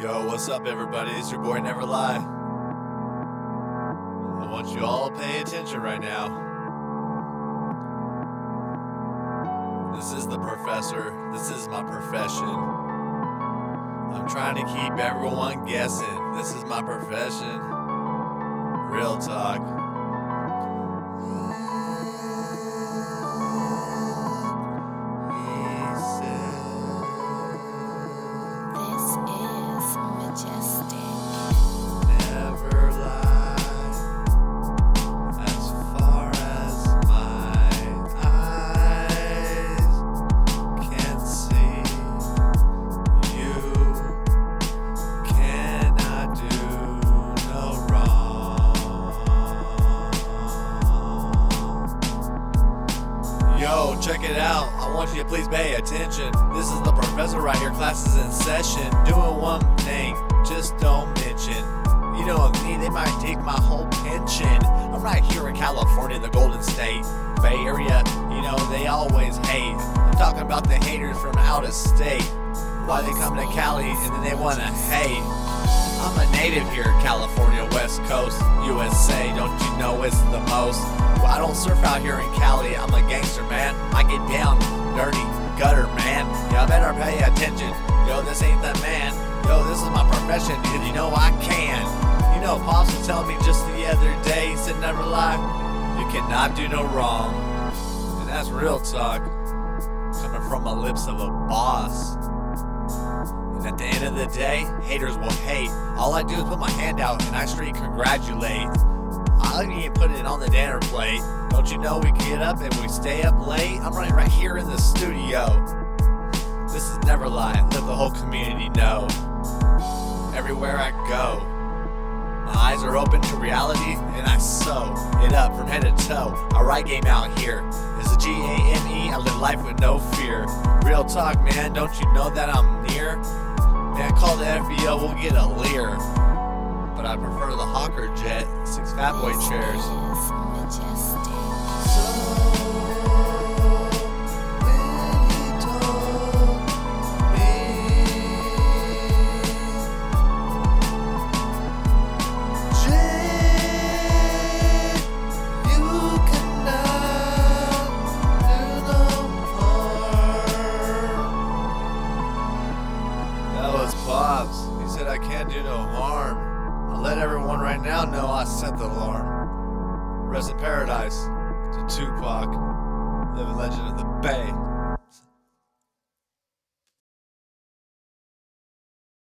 Yo, what's up, everybody? It's your boy Never Lie. I want you all to pay attention right now. This is the professor. This is my profession. I'm trying to keep everyone guessing. This is my profession. Real talk. Check it out i want you to please pay attention this is the professor right here class is in session doing one thing just don't mention you know, me, they might take my whole pension. I'm right here in California, the Golden State, Bay Area. You know, they always hate. I'm talking about the haters from out of state. Why they come to Cali and then they wanna hate. I'm a native here, California, West Coast, USA. Don't you know it's the most? Well, I don't surf out here in Cali. I'm a Get down dirty, gutter, man. Y'all better pay attention. Yo, this ain't the man. Yo, this is my profession, and you know I can. You know, Pops was telling me just the other day, he said, never lie, you cannot do no wrong. And that's real talk, coming from the lips of a boss. And at the end of the day, haters will hate. All I do is put my hand out and I straight congratulate. I don't even put it on the dinner plate. Don't you know we get up and we stay up late? I'm running right here in the studio. This is never lie. Let the whole community know. Everywhere I go, my eyes are open to reality and I sew it up from head to toe. I write game out here. It's a G A M E. I live life with no fear. Real talk, man. Don't you know that I'm near? Man, call the FBO. We'll get a Lear. But I prefer the Hawker jet. Six fat boy chairs. That was Bob's. He said I can't do no harm. I'll let everyone right now know I set the alarm. Rest in paradise to Tupac, living legend of the Bay.